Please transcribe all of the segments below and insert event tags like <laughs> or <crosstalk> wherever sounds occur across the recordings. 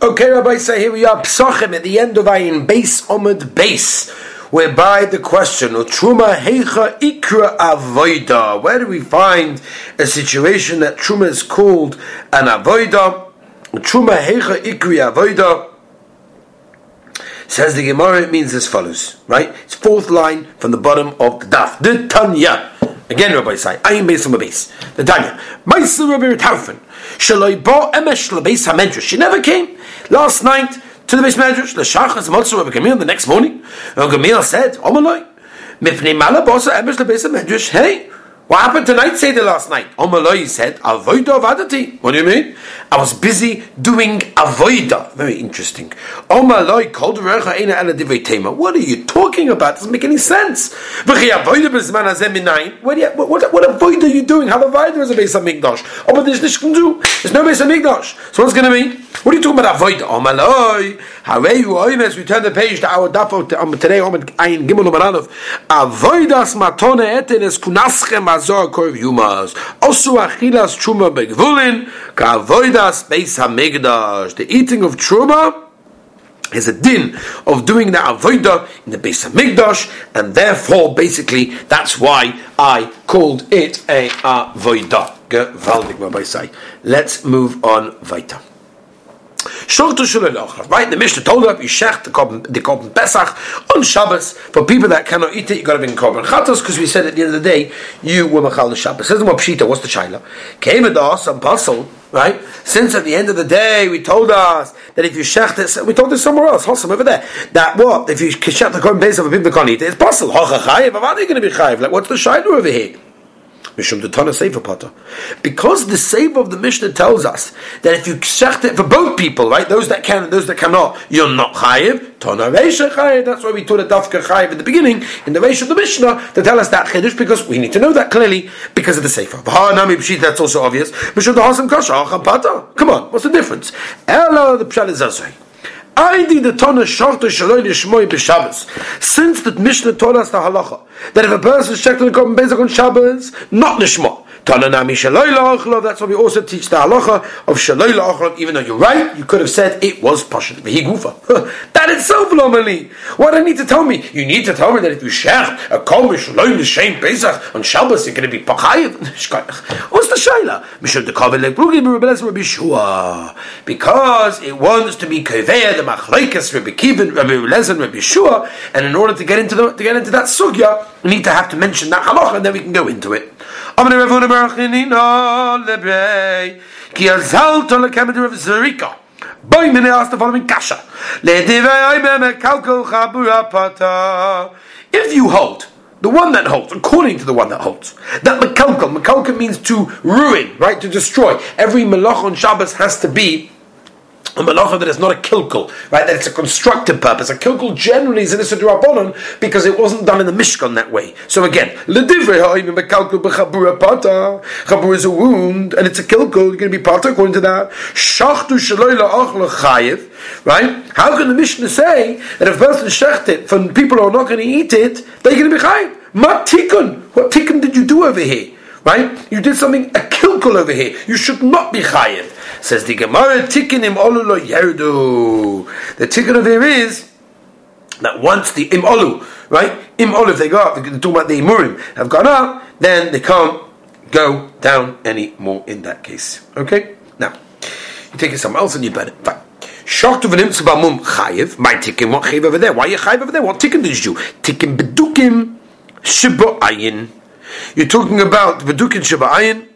Okay, Rabbi, say here we are, Pesachim, at the end of Ayin, base Omid base, whereby the question, Truma Heicha Ikra Avoida, where do we find a situation that Truma is called an Avoida? Truma Heicha Ikri Avoida, says the Gemara, it means as follows, right? It's fourth line from the bottom of the daf. The Tanya. Again, Rabbi Say, I am based on the base. The Tanya. Maisa Rabbi Tarfon. Shaloi bo emesh lebeis hamedrash. She never came last night to the base medrash. L'shachas motzu Rabbi Gamil the next morning. Rabbi Gamil said, Omaloi. Mipnei malabosa emesh lebeis hamedrash. Hey, what happened tonight? Say the last night. Omaloi said, Avoida avadati. What do you mean? I was busy doing avoida. Very interesting. Omaloi called recha. What are you talking about? Doesn't make any sense. Hazeh minayin. What, what, what avoida are you doing? How avoida is a base of migdash? Oh, but there's no base of migdash. So what's going to be? What are you talking about avoida? Omaloi. Harei uoines. We turn the page to our daf um, today. Om ayin gimel umananov. Avoidas matone eten es kunaschem azor korv yumas. Osu achilas chuma begvulin. Ka avoidas beis hamigdash. The eating of truma is a din of doing the avodah in the Beis Hamikdash, and therefore, basically, that's why I called it a avodah. Let's move on weiter. Right, the Mishnah told us you shech the korban Pesach on Shabbos for people that cannot eat it. You got to bring korban chatos because we said at the end of the day you were machal the Shabbos. Says what pshita. What's the shaila? Came with us and puzzle. Right? Since at the end of the day we told us that if you shech this, we told this somewhere else, Hossam over there, that what if you shech the korban Pesach for people that can't eat it, it's possible. Hocha chayiv. How are you going to be chayiv? Like what's the shaila over here? Mishum the Tana Sefer Potter. Because the Sefer of the Mishnah tells us that if you shecht it for both people, right, those that can and those that cannot, you're not chayiv. Tana Reisha chayiv. That's why we taught a dafka chayiv in the beginning in the Reish of the Mishnah to tell us that chiddush because we need to know that clearly because of the Sefer. Nami Pshit, that's also obvious. Mishum the Hasam Kasha Come on, what's the difference? Ella the Pshat is Since the Mishnah taught us the halacha that if a person is checked on Bezak on Shabbos, not Lishmo. Tananami that's why we also teach the halacha of Shaloi La'ochlov, even though you're right, you could have said it was Pashut V'Higufa. <laughs> that itself, Lomali. What do I need to tell me? You need to tell me that if you shecht a Kol Shaloi L'Shem Pesach on Shabbos, you're going to be Pachayev. <laughs> What's the Shaila? Mishum the Kaveh Lekrugi B'Rebelez Rabbi Shua. Because it wants to be Kaveh, the Machlaikas, Rabbi Kivin, Rabbi Lezen, Rabbi Shua, and in order to get into the, to get into that sugya, we need to have to mention that halacha, and then we can go into it. Ki azalt le kamed Rav Zerika. Boy the following kasha. If you hold the one that holds, according to the one that holds, that mekalkal, mekalkal means to ruin, right, to destroy. Every malach on Shabbos has to be a malacha that is not a kilkul, right? That it's a constructive purpose. A kilkul generally is in a rabbanon because it wasn't done in the mishkan that way. So again. Chabur is a wound, and it's a kilkul. You're going to be pata according to that. Shachtu chayiv. Right? How can the Mishnah say that if a person shecht it from people who are not going to eat it, they're going to be chayiv? Ma tikkun. What tikkun did you do over here? Right? You did something a kilkul over here. You should not be chayiv. Says the Gemara, Tikkinim olu yerdu. The tikkun of here is that once the im olu, right? Im olu, if they go up, they're talking about the imurim, have gone up, then they can't go down anymore in that case. Okay? Now, you take it somewhere else and you burn it. Fine. Short of an imtzabamum chayiv, my tikkun, what chayiv over there? Why are you chayiv over there? What tikkun did you do? Tikkun bedukim shibo You're talking about bedukim shibo ayin.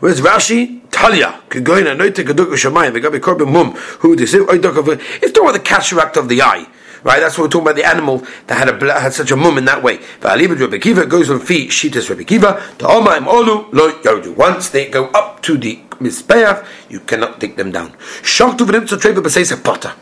Whereas Rashi, Talia, Kegoina, Noita, Keduk, Shamayim, Vegabi Korban Mum, who they say, it's talking about the cataract of the eye. Right, that's what we're talking about. The animal that had a had such a mum in that way. Va'alibad Rabbi Kiva goes on feet. Shitas Rabbi Kiva. Ta'omaim olu lo yodu. Once they go up to the mizbeach, you cannot take them down. Shachtu v'nimtzu treva b'seisach potter.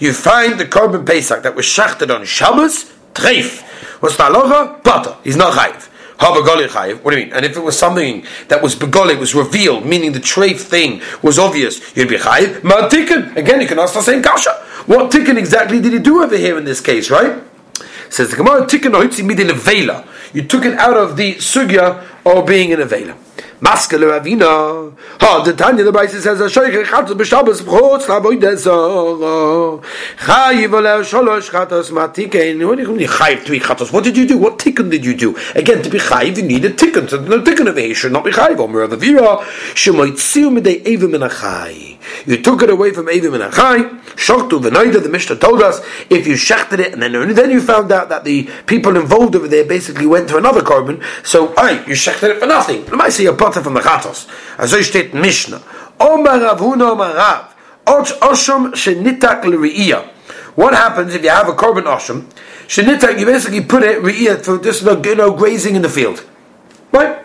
You find the korban pesach that was shachted on Shabbos. Treif. What's the halacha? Potter. He's not chayiv. What do you mean? And if it was something that was begoli, was revealed, meaning the treif thing was obvious, you'd be chayiv. Ma'atikin. Again, you can ask the same kasha. What tikkun exactly did he do over here in this case, right? Says the Gemara, tikkun ohitzi midin. You took it out of the sugya of being in a vela. Maskele Ravina. Ha, the Tanya, the Bryce says, Shoyche Chatos b'Shabbos v'chutz la'avodah zara. Chayiv oleh sholosh chatos matikein. Chayiv three chatos? What did you do? What tikkun did you do? Again, to be chayiv, you need a tikkun. So no tikkun of a should not be chayiv. Omer Avira, shemoitziu midei evim in a chai. You took it away from evim in a chai. Shoktu v'noida, the Mishnah told us, if you shechted it, and then, then you found out that the people involved over there basically went to another korban, so, alright, you shechted it for nothing. Let me see a potter from the chatos. Also steht Mishnah. Omar Rav Huna Omar Rav. Osham shenitak l'ri'iyah. What happens if you have a korban osham? Shenitak, you basically put it ri'iyah for just you know, grazing in the field. Right?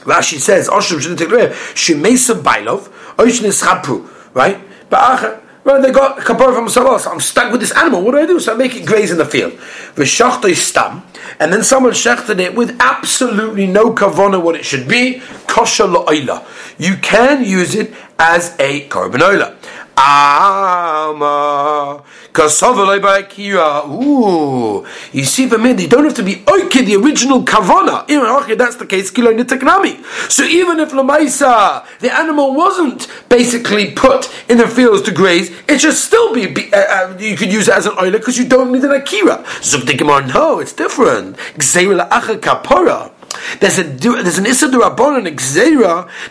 Rashi says, osham shenitak l'ri'iyah. Shemesa bailov. Right? But uh, Right, they got kapara from else. I'm stuck with this animal. What do I do? So I make it graze in the field. V'shachta stam, and then someone shechted it with absolutely no kavana what it should be. Kosher la'oila. You can use it as a korban oila. Ama Ooh, you see, for me, you don't have to be okay the original kavana. Even that's the case. Kilo. So even if lamaisa the animal wasn't basically put in the fields to graze, it should still be. be uh, uh, you could use it as an oiler because you don't need an akira. Zubdikimar, no, it's different. kapora. There's a there's an issa derabon and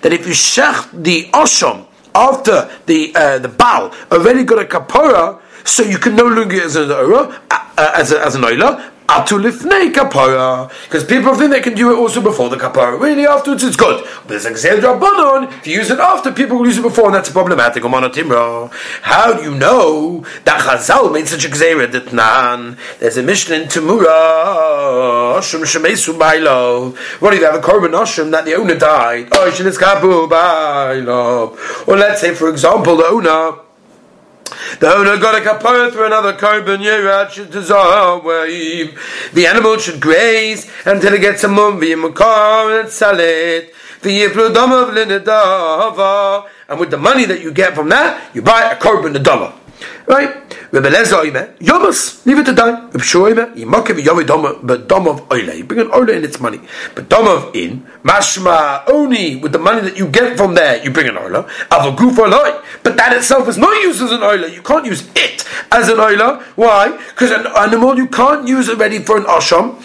that if you shech the osham after the uh, the Baal already got a kapora, so you can no longer as an uh, uh, as a, as an oila. Atulifnei kapara, because people think they can do it also before the kapara. Really, afterwards it's good. But there's exer drabanon. If you use it after, people will use it before, and that's problematic. How do you know that Chazal made such a nan? There's a mission in Tamura. Oshim shemesu bailo. What if you have a korban oshim that the owner died? Oh, kapu bailo. Or let's say, for example, the owner the owner got a kapara for another korban yerat The animal should graze until it gets a mum v'yimakar and sell it. And with the money that you get from that, you buy a korban dollar. Right? Rebbe Lezer Oime, Yomas, leave it to die. Rebbe Shua Oime, Yimakev Yomi but Dom of Oile. You bring an Oile in its money. But Dom of In, Mashma, only with the money that you get from there, you bring an Oile. Avaguf Oloi. But that itself is not used as an Oile. You can't use it as an Oile. Why? Because an animal you can't use already for an Asham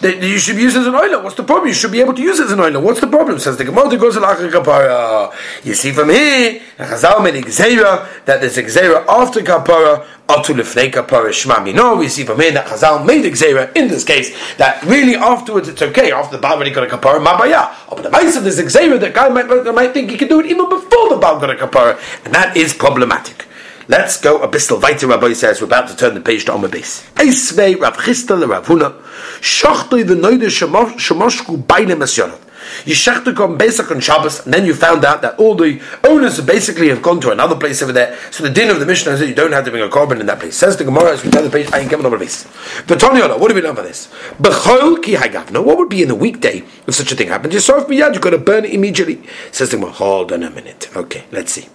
that you should use as an oil. What's the problem? You should be able to use it as an oil. What's the problem? Says the Gemara goes kapara. You see from here, Chazal made exera that there's exera after kapara to lefnei kapara shmami. No, we see from here that Chazal made exera in this case that really afterwards it's okay after the Baal already got a kapara mabaya. But the mice of this exera, the guy might, might think he can do it even before the Baal got a kapara, and that is problematic. Let's go a bistel weiter, Rabbi says. We're about to turn the page to Omer Beis. Eisvei Rav Chistel Rav Huna. Shochtoi v'noide shemoshku beine mesyonav. You shechted on Pesach on Shabbos, and then you found out that all the owners basically have gone to another place over there. So the din of the Mishnah is that you don't have to bring a korban in that place. Says the Gemara as we turn the page, I ain't coming over this. But Tonyana, what do we know for this? Bechol ki hagavna. What would be in the weekday if such a thing happened? Serve miyad, you've got to burn it immediately. Says the Gemara, hold on a minute. Okay, let's see.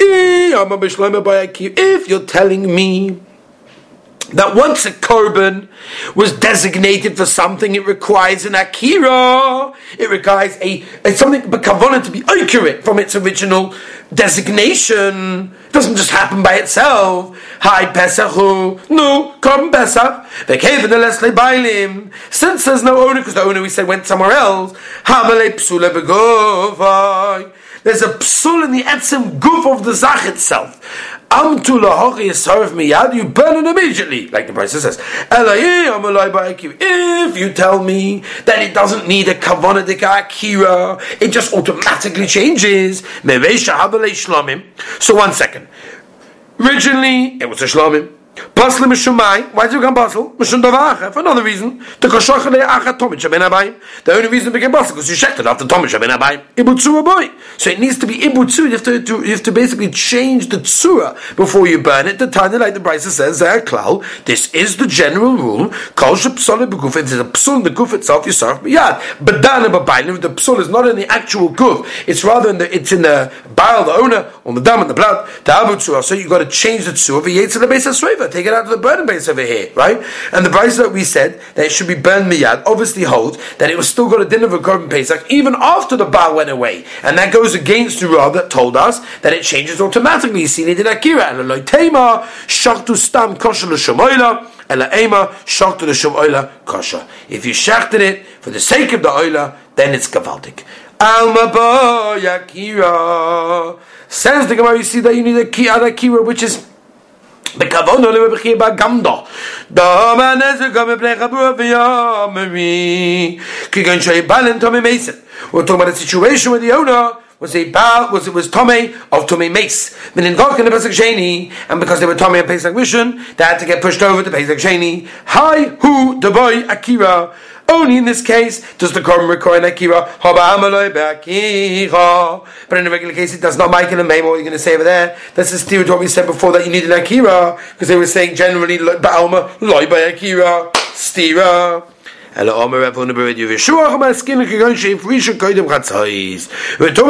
Eh, if you're telling me that once a korban was designated for something, it requires an akira. It requires a, a something but kavana to be accurate from its original designation. It doesn't just happen by itself. Hi Pesachu, no korban Pesach. Bailim. Since there's no owner, because the owner we said went somewhere else. Hamale psule begovai. There's a psul in the etzim goof of the zach itself. Amtu lahochi yisarif miyad, you burn it immediately, like the Brisa says. If you tell me that it doesn't need a kavana akira, it just automatically changes. So one second. Originally, it was a shlomim. Pasle mishumai. Why did you become pasle? Mishum davacha. For another reason. The koshachale acha tomit shaben abayim. The only reason it became pasle because you checked it after tomit shaben abayim. Ibutzu boy. So it needs to be ibutzu. You have to, to, you have to basically change the tzura before you burn it. The tanya like the Brisa says, there klal. This is the general rule. Kol shepsole beguf. There's a psul in the guf itself, you serve miyad. But dana babayim. The psul is not in the actual guf, it's rather in the it's in the barrel, the owner, on the dam and the blood. The abu So you got to change the tzura. V'yetzel the base of Take it out of the burning base over here, right? And the Brisa that we said that it should be burned miyad obviously holds that it was still got a din of a korban Pesach even after the bar went away. And that goes against the Rav that told us that it changes automatically. You see, it in Akira. And Loitema, Shaktu Stam Kosher L'Shamoyla. If you shachted it for the sake of the Oila, then it's Gavaldik. Alma Yakira. Says the Gemara, you see that you need a key, other kira, which is the kavona lebechir ba gamdo. Da man ezu gam bnei chabur v'yamimi. Kigan shei balen tomei mason. We're talking about a situation with the owner was a ba was it was Tomei of Tomei Mace. Meaning Gork and the Pesach Sheni, and because they were Tomei and Pesach Rishon, they had to get pushed over to Pesach Sheni. Hi, who the boy Akira only in this case does the korban require an akira. But in a regular case, it does not make an amem. What are you going to say over there? That's the steer what we said before that you need an akira because they were saying generally ba'alma loy by akira stira. We're talking about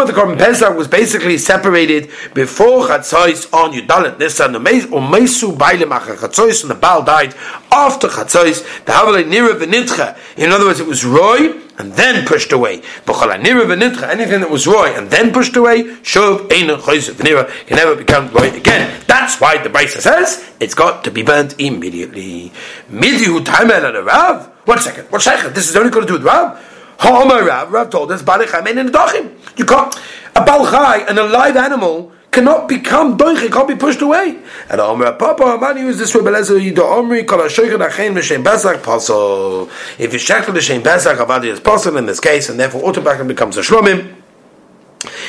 the korban Pesach was basically separated before Chatzos on Yudalet Nisan or Meisu Bailim Chatzos and the Baal died after Chatzos. The Havalei Nira V'Nitcha. In other words, it was Roy and then pushed away. Anything that was roy and then pushed away, shov can never become roy again. That's why the Brisa says it's got to be burnt immediately. One second. One second. This is only going to do with. Rav. Rav told us You can't a balchai, an alive animal cannot become doich, it can't be pushed away. And Omer Papa Amani use this Rebbe Lezer Yido Omri Kol HaShoichet Achein L'Shem Besach Pasol. If you shekel L'Shem Besach, Avadi is possible in this case, and therefore automatically becomes a Shlomim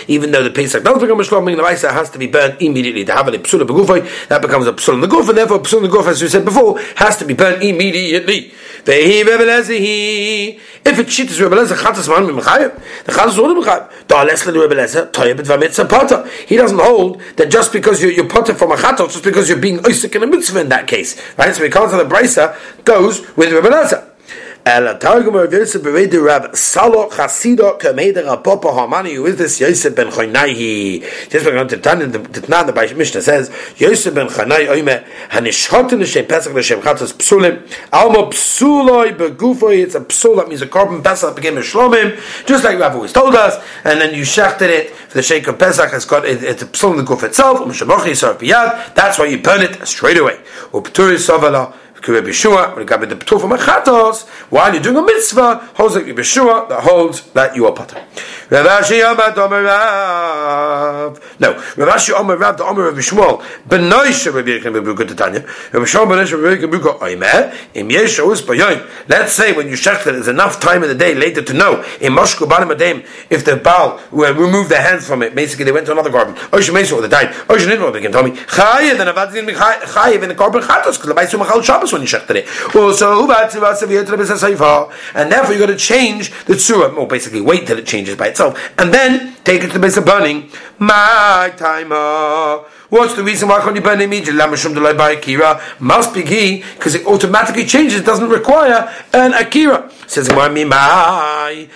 even though the Pesach does become a Shlomim, the Maisa has to be burnt immediately. To have a Psula Begufay, that becomes a Psula in the Guf, and therefore Psula in the Guf, as we said before, has to be burnt immediately. If it's shit is Rebbe Lezer, Chatas Man Mimchayev, the Chatas is only Mimchayev. Da'ales le Rebbe Lezer, Toyeb et Vamitza Potter. He doesn't hold that just because you're, you're Potter from a Chatos, just because you're being Oisik in a mitzvah in that case. Right? So we can't tell the Brisa goes with Rebbe Lezer. El Targum of Yosef Beredi Rab Salo Chasido Kameda Rapopa Hamani who is this Yosef ben Choynai just we're going to turn in the Tnan the Baish Mishnah says Yosef ben Choynai Oime Hanishchot in the Shem Pesach the Shem Chatzos Psulim. Alma Psuloi Begufoi it's a Psul that means a korban Pesach became a Shlomim just like Rav always told us and then you shechted it for the Sheikh of Pesach has got it, it's a Psul in the Guf itself Um Shemochi Yisar that's why you burn it straight away. Upturi Sovala Rabbi Yeshua, regarding the Ptur from Achatos, while you're doing a mitzvah, holds like Rabbi Yeshua that holds that you are potter. Ravashi Omer Rav. No, Ravashi Omer Rav, the Omer of Shmuel, Benoisha Rabbi Yechim Rabbi Yechim Tanya, Rabbi Shmuel Benoisha Rabbi Yechim Rabbi Yechim Omer, Im Yesh Ouz Bayoim. Let's say when you check that there's enough time in the day later to know, in Moshku Balim Adem, if the Baal removed their hands from it, basically they went to another garden. Osh Mesa or they died. Osh Nidmo, they can tell me, Chayev, then Avad Zin Chayev in the korban Chatos, because the Baisu Machal Shabbos when you and therefore you got to change the tzura, or basically wait till it changes by itself, and then take it to the base of burning. My timer. What's the reason why can't you burn immediately? Must be key because it automatically changes. It doesn't require an akira. Says my my.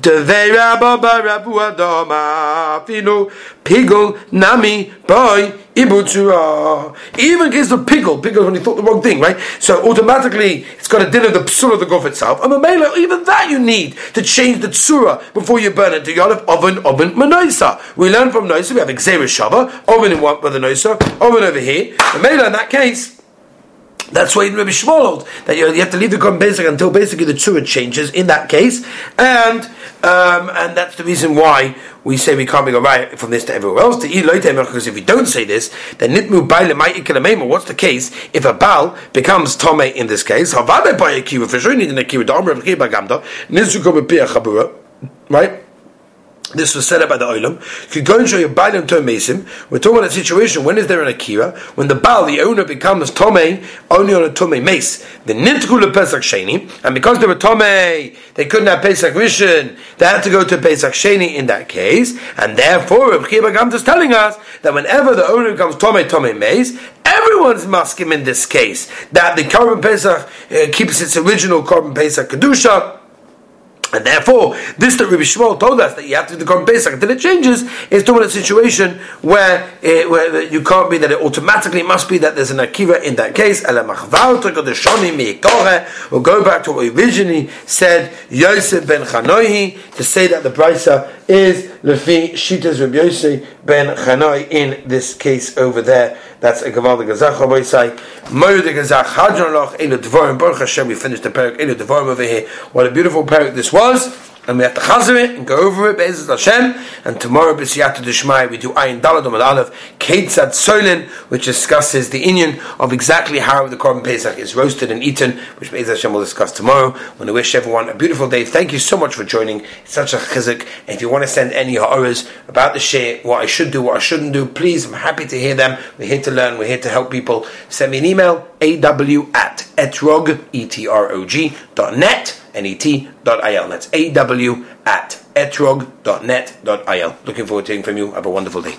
Devei Rabba Barabu Adoma Finu Pigel Nami Boy Ibutzura. Even case of pigel, pigel when he thought the wrong thing, right? So automatically it's got a din of the psula of the guf itself. And Mamela, even that you need to change the tsura before you burn it to Yonif oven oven manoisa. We learn from Noisa, we have Xer Shava, oven in one with the Noisa, oven over here. The Mamela in that case that's why in Rabbi Shmuel that you, have to leave the Korban basic until basically the tzura changes in that case, and um, and that's the reason why we say we can't a right from this to everywhere else. To because if we don't say this, then nitmu What's the case if a baal becomes tome in this case? Right. This was set up by the. If you go and show your Bailam to a Mesim, we're talking about a situation when is there an Akira, when the Baal, the owner, becomes Tome only on a Tome Mace. The Nintkul Pesach Sheni, and because they were Tome, they couldn't have Pesach Rishon, they had to go to Pesach Sheni in that case, and therefore Reb Gamt is telling us that whenever the owner becomes Tome Tome Mace, everyone's maskim in this case, that the Korban Pesach uh, keeps its original Korban Pesach Kedusha, And therefore, this that Rabbi Shmuel told us that you have to do the Korban Pesach until it changes is talking about a situation where, it, where you can't be that it automatically must be that there's an akiva in that case. We'll go back to what we originally said, Yosef ben Chanoihi, to say that the brisa is Lefi Shitas Rabbi Yosef ben Chanoi in this case over there. That's a Gaval the Gazach Rabbi Moed the Gazach Hadron Loch Elu Devorim Baruch Hashem. We finished the parak Elu Devorim over here. What a beautiful parak this was and we have to chazer it and go over it Be'ezaz Hashem. And tomorrow B'siyata Dishmai we do Ayin Dalad Omad Aleph Ketzad Solin which discusses the Inyan of exactly how the Korban Pesach is roasted and eaten which Be'ezaz Hashem will discuss tomorrow. I want to wish everyone a beautiful day. Thank you so much for joining. It's such a chizik and if you want to send any ha'oras about the share what I should do what I shouldn't do please I'm happy to hear them. We're here to learn. We're here to help people. Send me an email aw at etrog E-T-R-O-G dot net net.il. That's aw at etrog.net.il. Looking forward to hearing from you. Have a wonderful day.